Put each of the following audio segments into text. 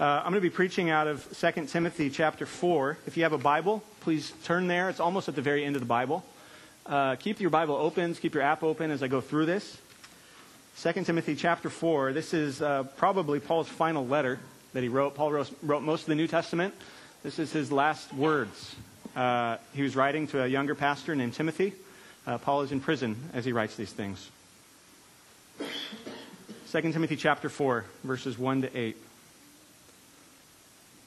Uh, I'm going to be preaching out of 2 Timothy chapter 4. If you have a Bible, please turn there. It's almost at the very end of the Bible. Uh, keep your Bible open, keep your app open as I go through this. 2 Timothy chapter 4. This is uh, probably Paul's final letter that he wrote. Paul wrote, wrote, most of the New Testament. This is his last words. Uh, he was writing to a younger pastor named Timothy. Uh, Paul is in prison as he writes these things. 2 Timothy chapter 4, verses 1 to 8.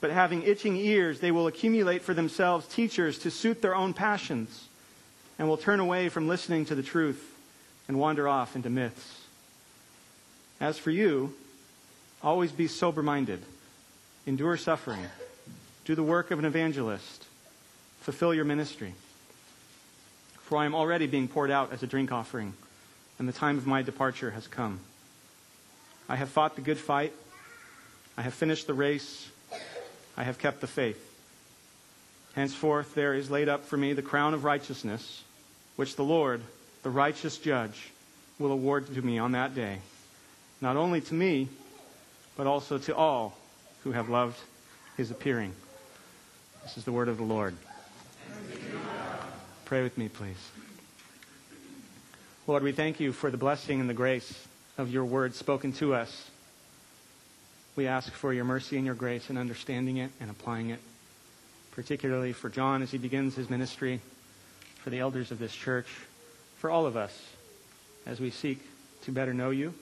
but having itching ears, they will accumulate for themselves teachers to suit their own passions, and will turn away from listening to the truth and wander off into myths. As for you, always be sober minded, endure suffering, do the work of an evangelist, fulfill your ministry. For I am already being poured out as a drink offering, and the time of my departure has come. I have fought the good fight. I have finished the race. I have kept the faith. Henceforth, there is laid up for me the crown of righteousness, which the Lord, the righteous judge, will award to me on that day, not only to me, but also to all who have loved his appearing. This is the word of the Lord. Pray with me, please. Lord, we thank you for the blessing and the grace of your word spoken to us. We ask for your mercy and your grace in understanding it and applying it, particularly for John as he begins his ministry, for the elders of this church, for all of us as we seek to better know you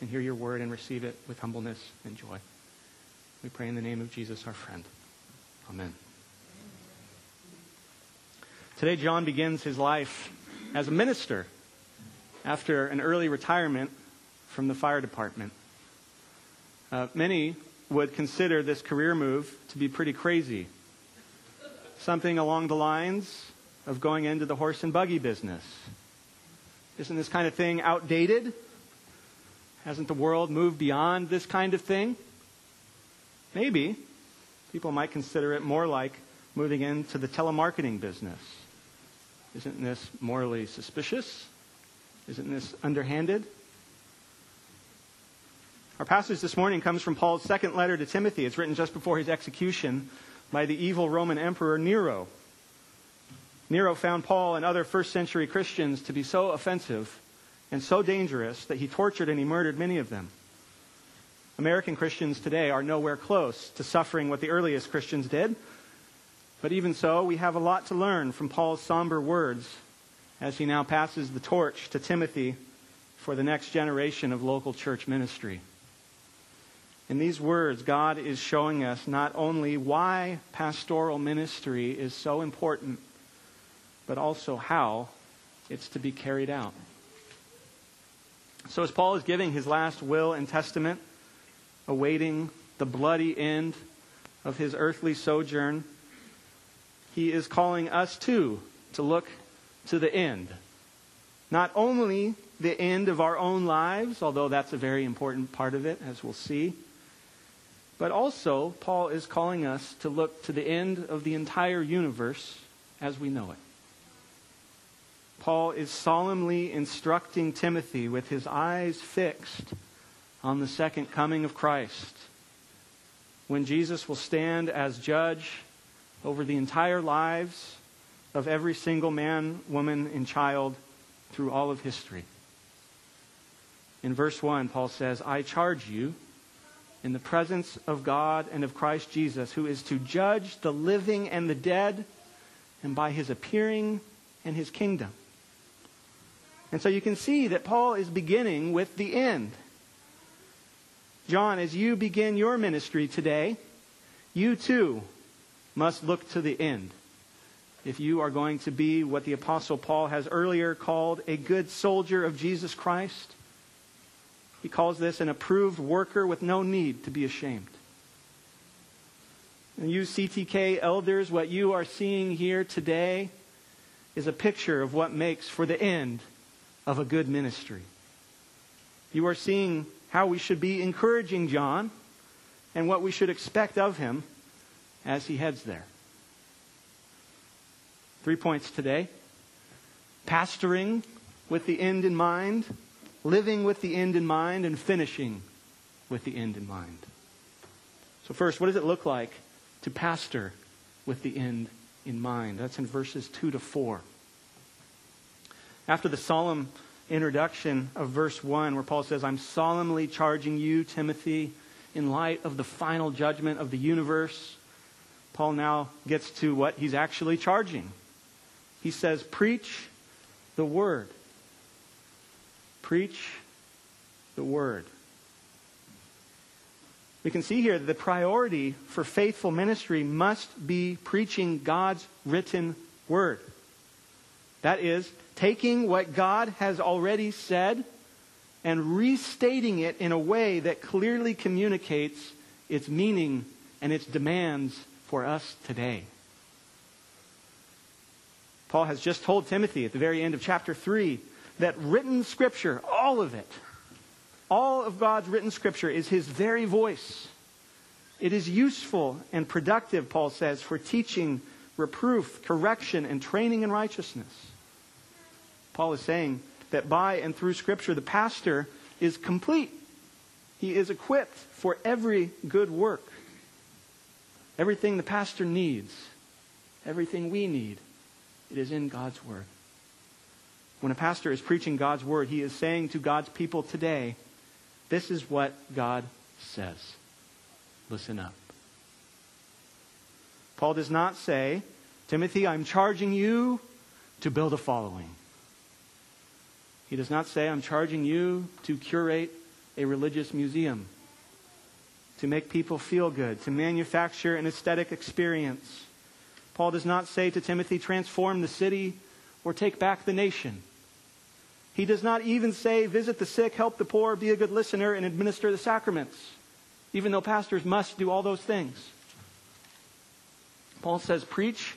and hear your word and receive it with humbleness and joy. We pray in the name of Jesus, our friend. Amen. Today, John begins his life as a minister after an early retirement from the fire department. Uh, many would consider this career move to be pretty crazy. Something along the lines of going into the horse and buggy business. Isn't this kind of thing outdated? Hasn't the world moved beyond this kind of thing? Maybe. People might consider it more like moving into the telemarketing business. Isn't this morally suspicious? Isn't this underhanded? Our passage this morning comes from Paul's second letter to Timothy. It's written just before his execution by the evil Roman Emperor Nero. Nero found Paul and other first century Christians to be so offensive and so dangerous that he tortured and he murdered many of them. American Christians today are nowhere close to suffering what the earliest Christians did. But even so, we have a lot to learn from Paul's somber words as he now passes the torch to Timothy for the next generation of local church ministry. In these words, God is showing us not only why pastoral ministry is so important, but also how it's to be carried out. So, as Paul is giving his last will and testament, awaiting the bloody end of his earthly sojourn, he is calling us too to look to the end. Not only the end of our own lives, although that's a very important part of it, as we'll see but also, Paul is calling us to look to the end of the entire universe as we know it. Paul is solemnly instructing Timothy with his eyes fixed on the second coming of Christ, when Jesus will stand as judge over the entire lives of every single man, woman, and child through all of history. In verse 1, Paul says, I charge you in the presence of God and of Christ Jesus, who is to judge the living and the dead, and by his appearing and his kingdom. And so you can see that Paul is beginning with the end. John, as you begin your ministry today, you too must look to the end. If you are going to be what the Apostle Paul has earlier called a good soldier of Jesus Christ, he calls this an approved worker with no need to be ashamed. And you CTK elders, what you are seeing here today is a picture of what makes for the end of a good ministry. You are seeing how we should be encouraging John and what we should expect of him as he heads there. Three points today pastoring with the end in mind, living with the end in mind, and finishing with the end in mind. So, first, what does it look like to pastor with the end in mind? That's in verses 2 to 4. After the solemn introduction of verse 1, where Paul says, I'm solemnly charging you, Timothy, in light of the final judgment of the universe, Paul now gets to what he's actually charging. He says, Preach the word. Preach the word. We can see here that the priority for faithful ministry must be preaching God's written word. That is, taking what God has already said and restating it in a way that clearly communicates its meaning and its demands for us today. Paul has just told Timothy at the very end of chapter 3 that written scripture, all of it, all of God's written scripture is his very voice. It is useful and productive, Paul says, for teaching, reproof, correction, and training in righteousness. Paul is saying that by and through Scripture, the pastor is complete. He is equipped for every good work. Everything the pastor needs, everything we need, it is in God's Word. When a pastor is preaching God's Word, he is saying to God's people today, this is what God says. Listen up. Paul does not say, Timothy, I'm charging you to build a following. He does not say, I'm charging you to curate a religious museum, to make people feel good, to manufacture an aesthetic experience. Paul does not say to Timothy, transform the city or take back the nation. He does not even say, visit the sick, help the poor, be a good listener, and administer the sacraments, even though pastors must do all those things. Paul says, preach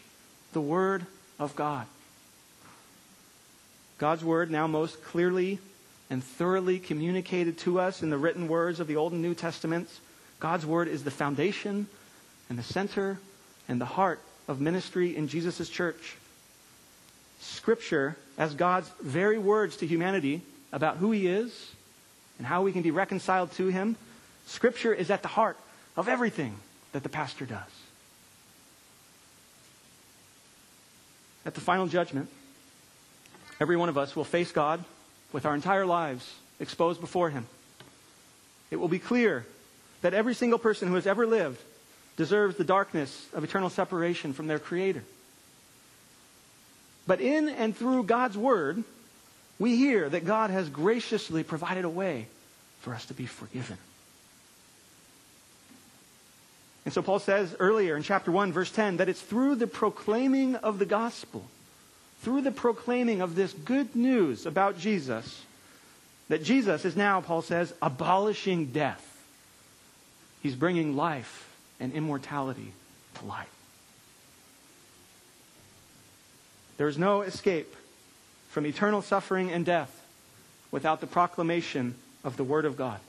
the word of God. God's word now most clearly and thoroughly communicated to us in the written words of the Old and New Testaments. God's word is the foundation and the center and the heart of ministry in Jesus' church. Scripture, as God's very words to humanity about who He is and how we can be reconciled to Him, Scripture is at the heart of everything that the pastor does. At the final judgment, Every one of us will face God with our entire lives exposed before Him. It will be clear that every single person who has ever lived deserves the darkness of eternal separation from their Creator. But in and through God's Word, we hear that God has graciously provided a way for us to be forgiven. And so Paul says earlier in chapter 1, verse 10, that it's through the proclaiming of the gospel through the proclaiming of this good news about Jesus, that Jesus is now, Paul says, abolishing death. He's bringing life and immortality to light. There is no escape from eternal suffering and death without the proclamation of the Word of God.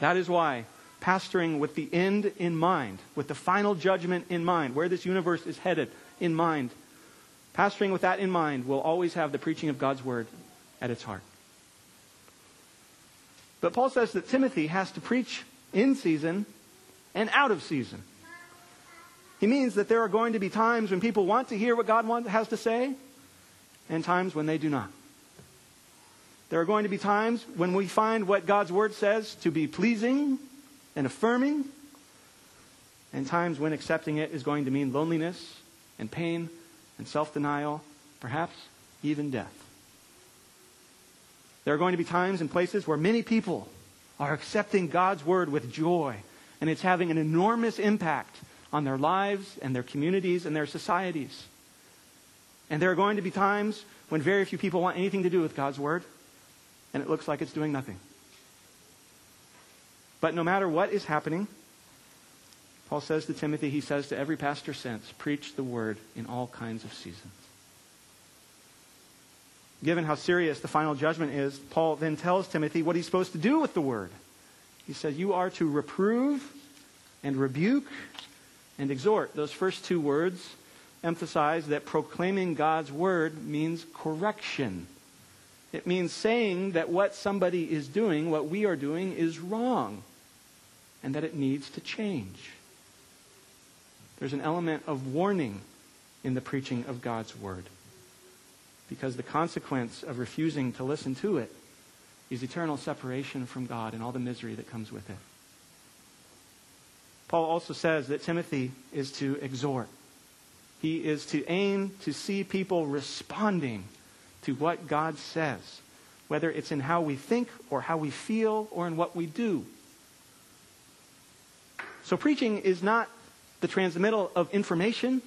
That is why pastoring with the end in mind, with the final judgment in mind, where this universe is headed in mind, Pastoring with that in mind will always have the preaching of God's word at its heart. But Paul says that Timothy has to preach in season and out of season. He means that there are going to be times when people want to hear what God has to say and times when they do not. There are going to be times when we find what God's word says to be pleasing and affirming, and times when accepting it is going to mean loneliness and pain and self denial, perhaps even death. There are going to be times and places where many people are accepting God's word with joy, and it's having an enormous impact on their lives and their communities and their societies. And there are going to be times when very few people want anything to do with God's word, and it looks like it's doing nothing. But no matter what is happening, Paul says to Timothy, he says to every pastor since, preach the word in all kinds of seasons. Given how serious the final judgment is, Paul then tells Timothy what he's supposed to do with the word. He says, You are to reprove and rebuke and exhort. Those first two words emphasize that proclaiming God's word means correction. It means saying that what somebody is doing, what we are doing, is wrong and that it needs to change. There's an element of warning in the preaching of God's word because the consequence of refusing to listen to it is eternal separation from God and all the misery that comes with it. Paul also says that Timothy is to exhort. He is to aim to see people responding to what God says, whether it's in how we think or how we feel or in what we do. So preaching is not the transmittal of information.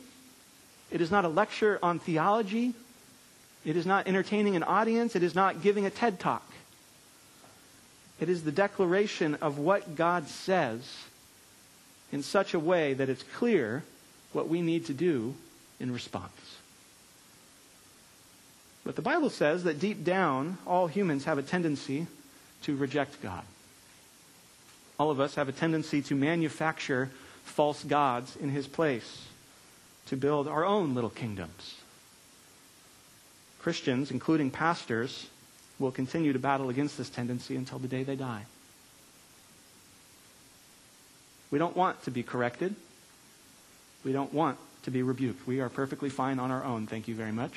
It is not a lecture on theology. It is not entertaining an audience. It is not giving a TED talk. It is the declaration of what God says in such a way that it's clear what we need to do in response. But the Bible says that deep down, all humans have a tendency to reject God. All of us have a tendency to manufacture false gods in his place, to build our own little kingdoms. Christians, including pastors, will continue to battle against this tendency until the day they die. We don't want to be corrected. We don't want to be rebuked. We are perfectly fine on our own. Thank you very much.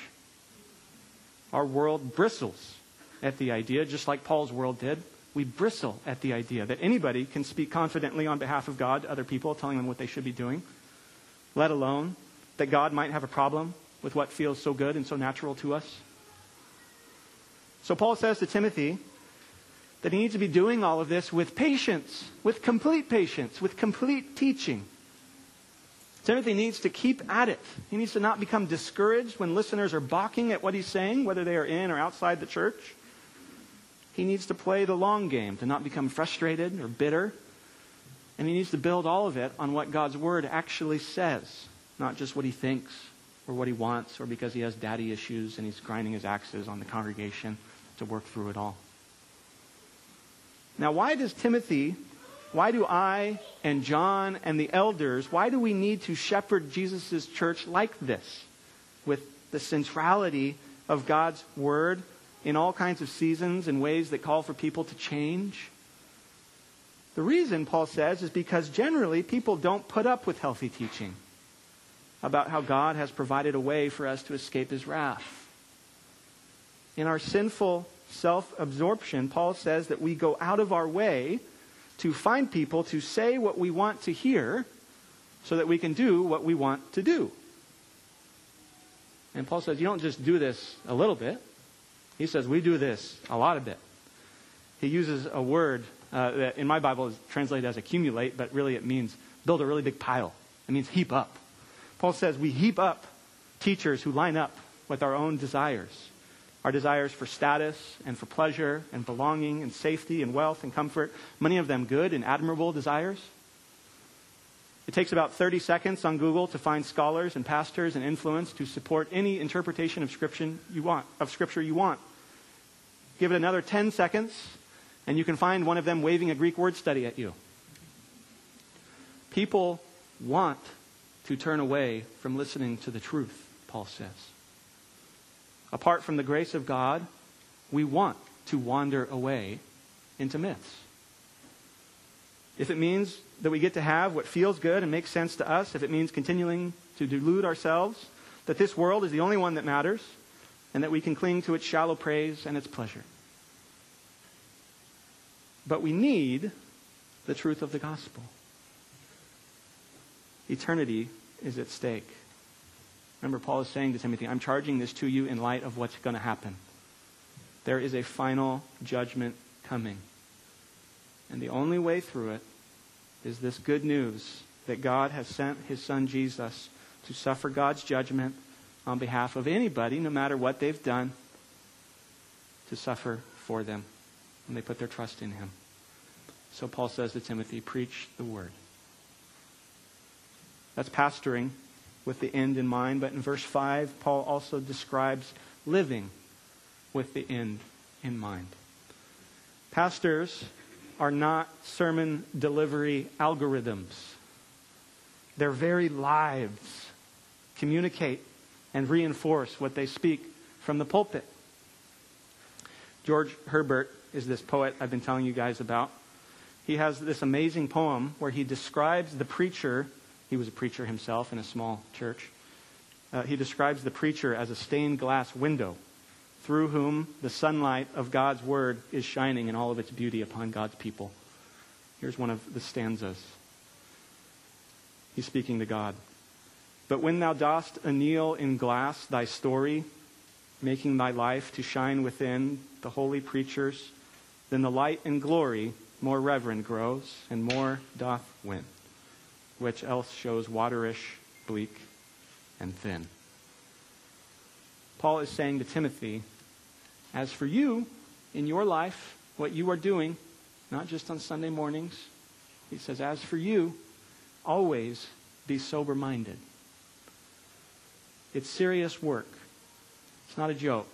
Our world bristles at the idea, just like Paul's world did. We bristle at the idea that anybody can speak confidently on behalf of God to other people, telling them what they should be doing, let alone that God might have a problem with what feels so good and so natural to us. So Paul says to Timothy that he needs to be doing all of this with patience, with complete patience, with complete teaching. Timothy needs to keep at it. He needs to not become discouraged when listeners are balking at what he's saying, whether they are in or outside the church. He needs to play the long game, to not become frustrated or bitter. And he needs to build all of it on what God's word actually says, not just what he thinks or what he wants, or because he has daddy issues and he's grinding his axes on the congregation to work through it all. Now, why does Timothy, why do I and John and the elders, why do we need to shepherd Jesus' church like this? With the centrality of God's word in all kinds of seasons and ways that call for people to change? The reason, Paul says, is because generally people don't put up with healthy teaching about how God has provided a way for us to escape his wrath. In our sinful self absorption, Paul says that we go out of our way to find people to say what we want to hear so that we can do what we want to do. And Paul says, you don't just do this a little bit. He says, we do this a lot of bit. He uses a word uh, that in my Bible is translated as accumulate, but really it means build a really big pile. It means heap up. Paul says we heap up teachers who line up with our own desires. Our desires for status and for pleasure and belonging and safety and wealth and comfort, many of them good and admirable desires. It takes about 30 seconds on Google to find scholars and pastors and influence to support any interpretation of scripture you want, of scripture you want. Give it another 10 seconds and you can find one of them waving a Greek word study at you. People want to turn away from listening to the truth, Paul says. Apart from the grace of God, we want to wander away into myths. If it means that we get to have what feels good and makes sense to us, if it means continuing to delude ourselves that this world is the only one that matters, and that we can cling to its shallow praise and its pleasure. But we need the truth of the gospel. Eternity is at stake. Remember, Paul is saying to Timothy, I'm charging this to you in light of what's going to happen. There is a final judgment coming. And the only way through it is this good news that God has sent his son Jesus to suffer God's judgment on behalf of anybody, no matter what they've done, to suffer for them when they put their trust in him. So Paul says to Timothy, preach the word. That's pastoring with the end in mind. But in verse 5, Paul also describes living with the end in mind. Pastors are not sermon delivery algorithms. Their very lives communicate and reinforce what they speak from the pulpit. George Herbert is this poet I've been telling you guys about. He has this amazing poem where he describes the preacher. He was a preacher himself in a small church. Uh, he describes the preacher as a stained glass window through whom the sunlight of God's word is shining in all of its beauty upon God's people. Here's one of the stanzas. He's speaking to God. But when thou dost anneal in glass thy story, making thy life to shine within the holy preachers, then the light and glory more reverend grows, and more doth win, which else shows waterish, bleak, and thin. Paul is saying to Timothy, as for you, in your life, what you are doing, not just on Sunday mornings, he says, as for you, always be sober minded. It's serious work. It's not a joke.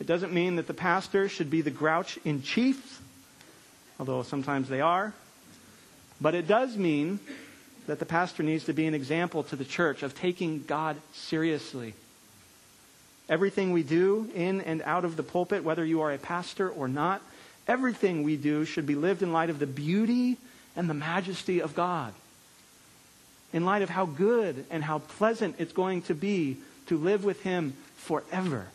It doesn't mean that the pastor should be the grouch in chief, although sometimes they are. But it does mean that the pastor needs to be an example to the church of taking God seriously. Everything we do in and out of the pulpit, whether you are a pastor or not, everything we do should be lived in light of the beauty and the majesty of God in light of how good and how pleasant it's going to be to live with Him forever.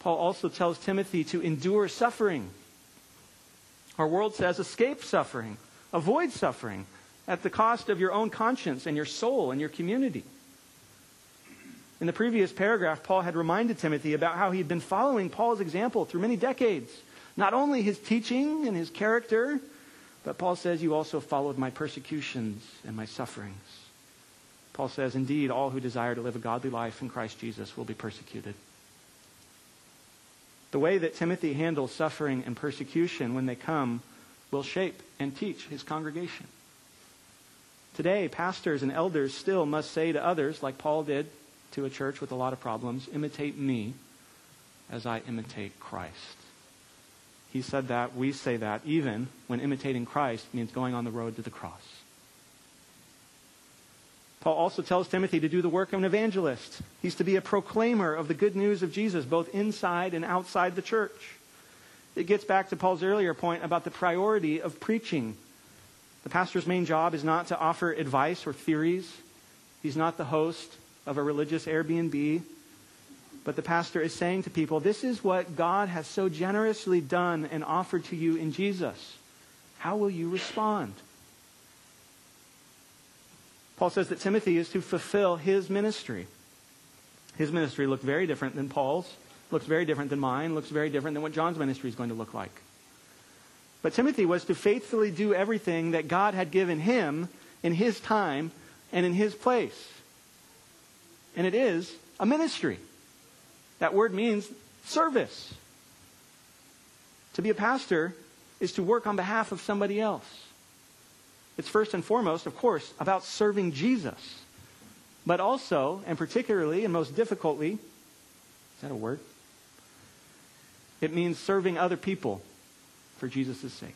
Paul also tells Timothy to endure suffering. Our world says escape suffering, avoid suffering at the cost of your own conscience and your soul and your community. In the previous paragraph, Paul had reminded Timothy about how he had been following Paul's example through many decades. Not only his teaching and his character, but Paul says, You also followed my persecutions and my sufferings. Paul says, Indeed, all who desire to live a godly life in Christ Jesus will be persecuted. The way that Timothy handles suffering and persecution when they come will shape and teach his congregation. Today, pastors and elders still must say to others, like Paul did to a church with a lot of problems, imitate me as I imitate Christ. He said that. We say that even when imitating Christ means going on the road to the cross. Paul also tells Timothy to do the work of an evangelist. He's to be a proclaimer of the good news of Jesus, both inside and outside the church. It gets back to Paul's earlier point about the priority of preaching. The pastor's main job is not to offer advice or theories. He's not the host of a religious Airbnb. But the pastor is saying to people, this is what God has so generously done and offered to you in Jesus. How will you respond? Paul says that Timothy is to fulfill his ministry. His ministry looked very different than Paul's, looks very different than mine, looks very different than what John's ministry is going to look like. But Timothy was to faithfully do everything that God had given him in his time and in his place. And it is a ministry. That word means service. To be a pastor is to work on behalf of somebody else. It's first and foremost, of course, about serving Jesus. But also, and particularly and most difficultly, is that a word? It means serving other people for Jesus' sake.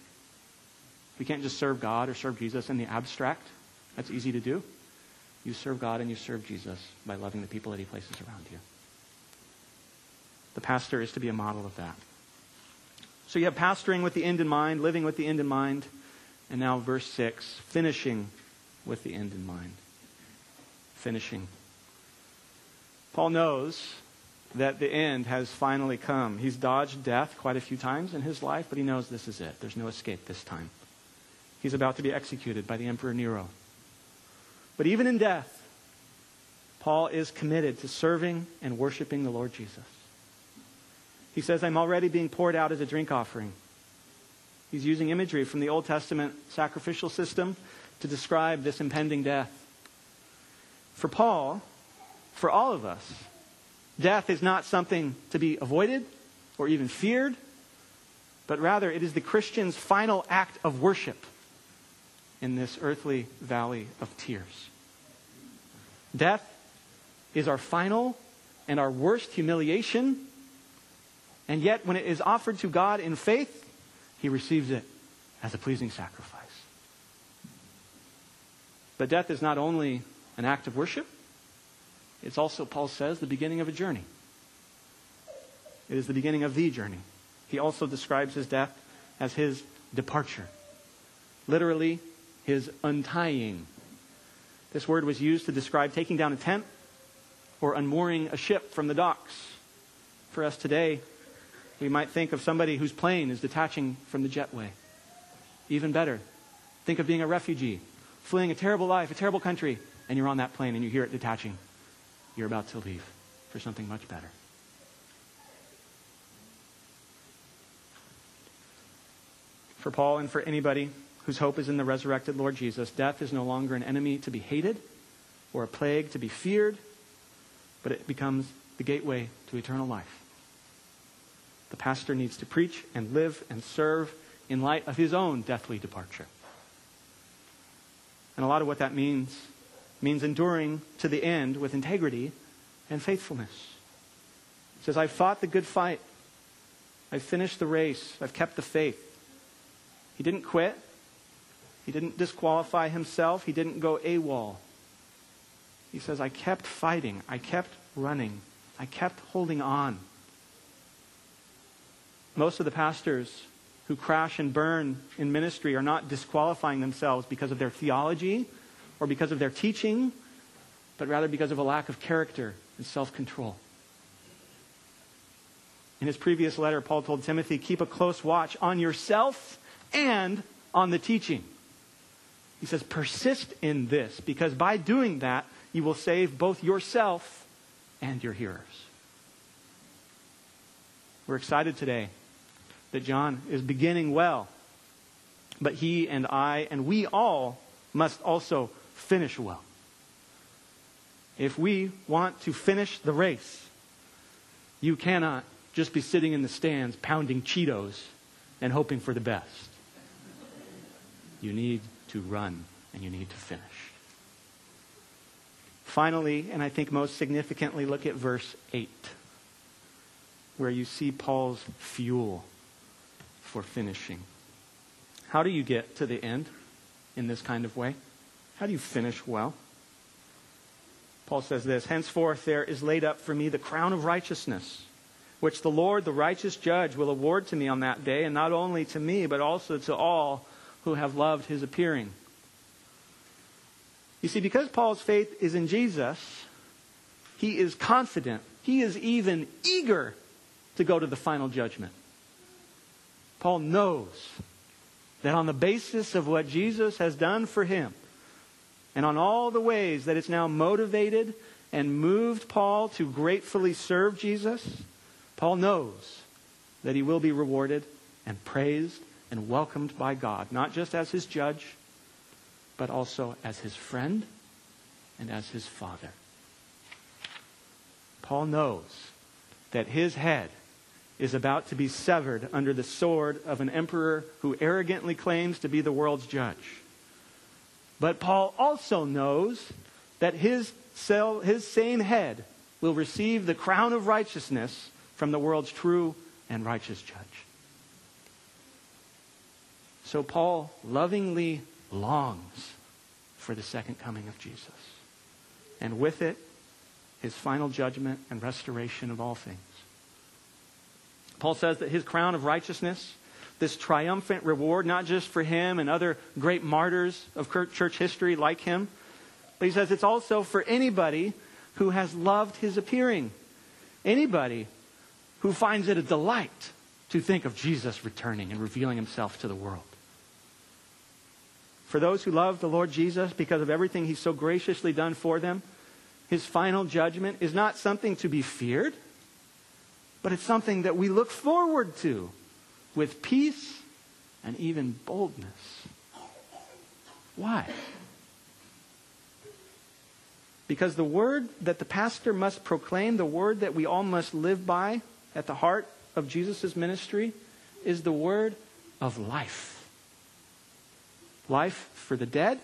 We can't just serve God or serve Jesus in the abstract. That's easy to do. You serve God and you serve Jesus by loving the people that He places around you. The pastor is to be a model of that. So you have pastoring with the end in mind, living with the end in mind, and now verse 6, finishing with the end in mind. Finishing. Paul knows that the end has finally come. He's dodged death quite a few times in his life, but he knows this is it. There's no escape this time. He's about to be executed by the Emperor Nero. But even in death, Paul is committed to serving and worshiping the Lord Jesus. He says, I'm already being poured out as a drink offering. He's using imagery from the Old Testament sacrificial system to describe this impending death. For Paul, for all of us, death is not something to be avoided or even feared, but rather it is the Christian's final act of worship. in this earthly valley of tears. Death is our final and our worst humiliation, and yet when it is offered to God in faith, He receives it as a pleasing sacrifice. But death is not only an act of worship, it's also, Paul says, the beginning of a journey. It is the beginning of the journey. He also describes his death as his departure. Literally, his untying. This word was used to describe taking down a tent or unmooring a ship from the docks. For us today, we might think of somebody whose plane is detaching from the jetway. Even better, think of being a refugee, fleeing a terrible life, a terrible country, and you're on that plane and you hear it detaching. You're about to leave for something much better. For Paul and for anybody whose hope is in the resurrected Lord Jesus, death is no longer an enemy to be hated or a plague to be feared, but it becomes the gateway to eternal life. The pastor needs to preach and live and serve in light of his own deathly departure. And a lot of what that means means enduring to the end with integrity and faithfulness. He says, I've fought the good fight. I've finished the race. I've kept the faith. He didn't quit. He didn't disqualify himself. He didn't go AWOL. He says, I kept fighting. I kept running. I kept holding on. Most of the pastors who crash and burn in ministry are not disqualifying themselves because of their theology or because of their teaching, but rather because of a lack of character and self control. In his previous letter, Paul told Timothy, Keep a close watch on yourself and on the teaching. He says, persist in this, because by doing that, you will save both yourself and your hearers. We're excited today that John is beginning well, but he and I and we all must also finish well. If we want to finish the race, you cannot just be sitting in the stands pounding Cheetos and hoping for the best. You need to run and you need to finish. Finally, and I think most significantly, look at verse 8, where you see Paul's fuel for finishing. How do you get to the end in this kind of way? How do you finish well? Paul says this Henceforth there is laid up for me the crown of righteousness, which the Lord, the righteous judge, will award to me on that day, and not only to me, but also to all who have loved his appearing. You see, because Paul's faith is in Jesus, he is confident. He is even eager to go to the final judgment. Paul knows that on the basis of what Jesus has done for him, and on all the ways that it's now motivated and moved Paul to gratefully serve Jesus, Paul knows that he will be rewarded and praised and welcomed by God, not just as his judge, but also as his friend and as his father. Paul knows that his head is about to be severed under the sword of an emperor who arrogantly claims to be the world's judge. But Paul also knows that his, his same head will receive the crown of righteousness from the world's true and righteous judge. So Paul lovingly longs for the second coming of Jesus. And with it, his final judgment and restoration of all things. Paul says that his crown of righteousness, this triumphant reward, not just for him and other great martyrs of church history like him, but he says it's also for anybody who has loved his appearing. Anybody who finds it a delight to think of Jesus returning and revealing himself to the world. For those who love the Lord Jesus because of everything he's so graciously done for them, his final judgment is not something to be feared, but it's something that we look forward to with peace and even boldness. Why? Because the word that the pastor must proclaim, the word that we all must live by at the heart of Jesus' ministry, is the word of life life for the dead,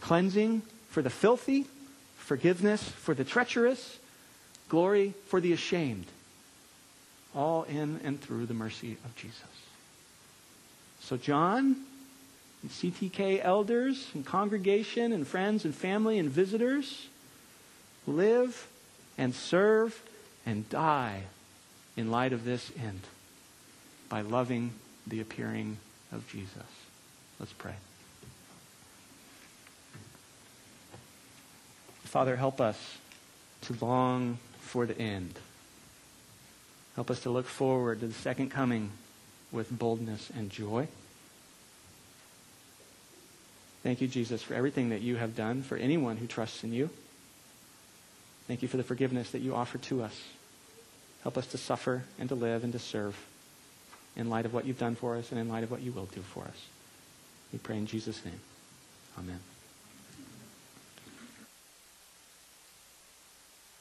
cleansing for the filthy, forgiveness for the treacherous, glory for the ashamed. All in and through the mercy of Jesus. So, John, and CTK elders, and congregation, and friends, and family, and visitors live and serve and die in light of this end by loving the appearing of Jesus. Let's pray. Father, help us to long for the end. Help us to look forward to the second coming with boldness and joy. Thank you, Jesus, for everything that you have done for anyone who trusts in you. Thank you for the forgiveness that you offer to us. Help us to suffer and to live and to serve in light of what you've done for us and in light of what you will do for us. We pray in Jesus' name. Amen.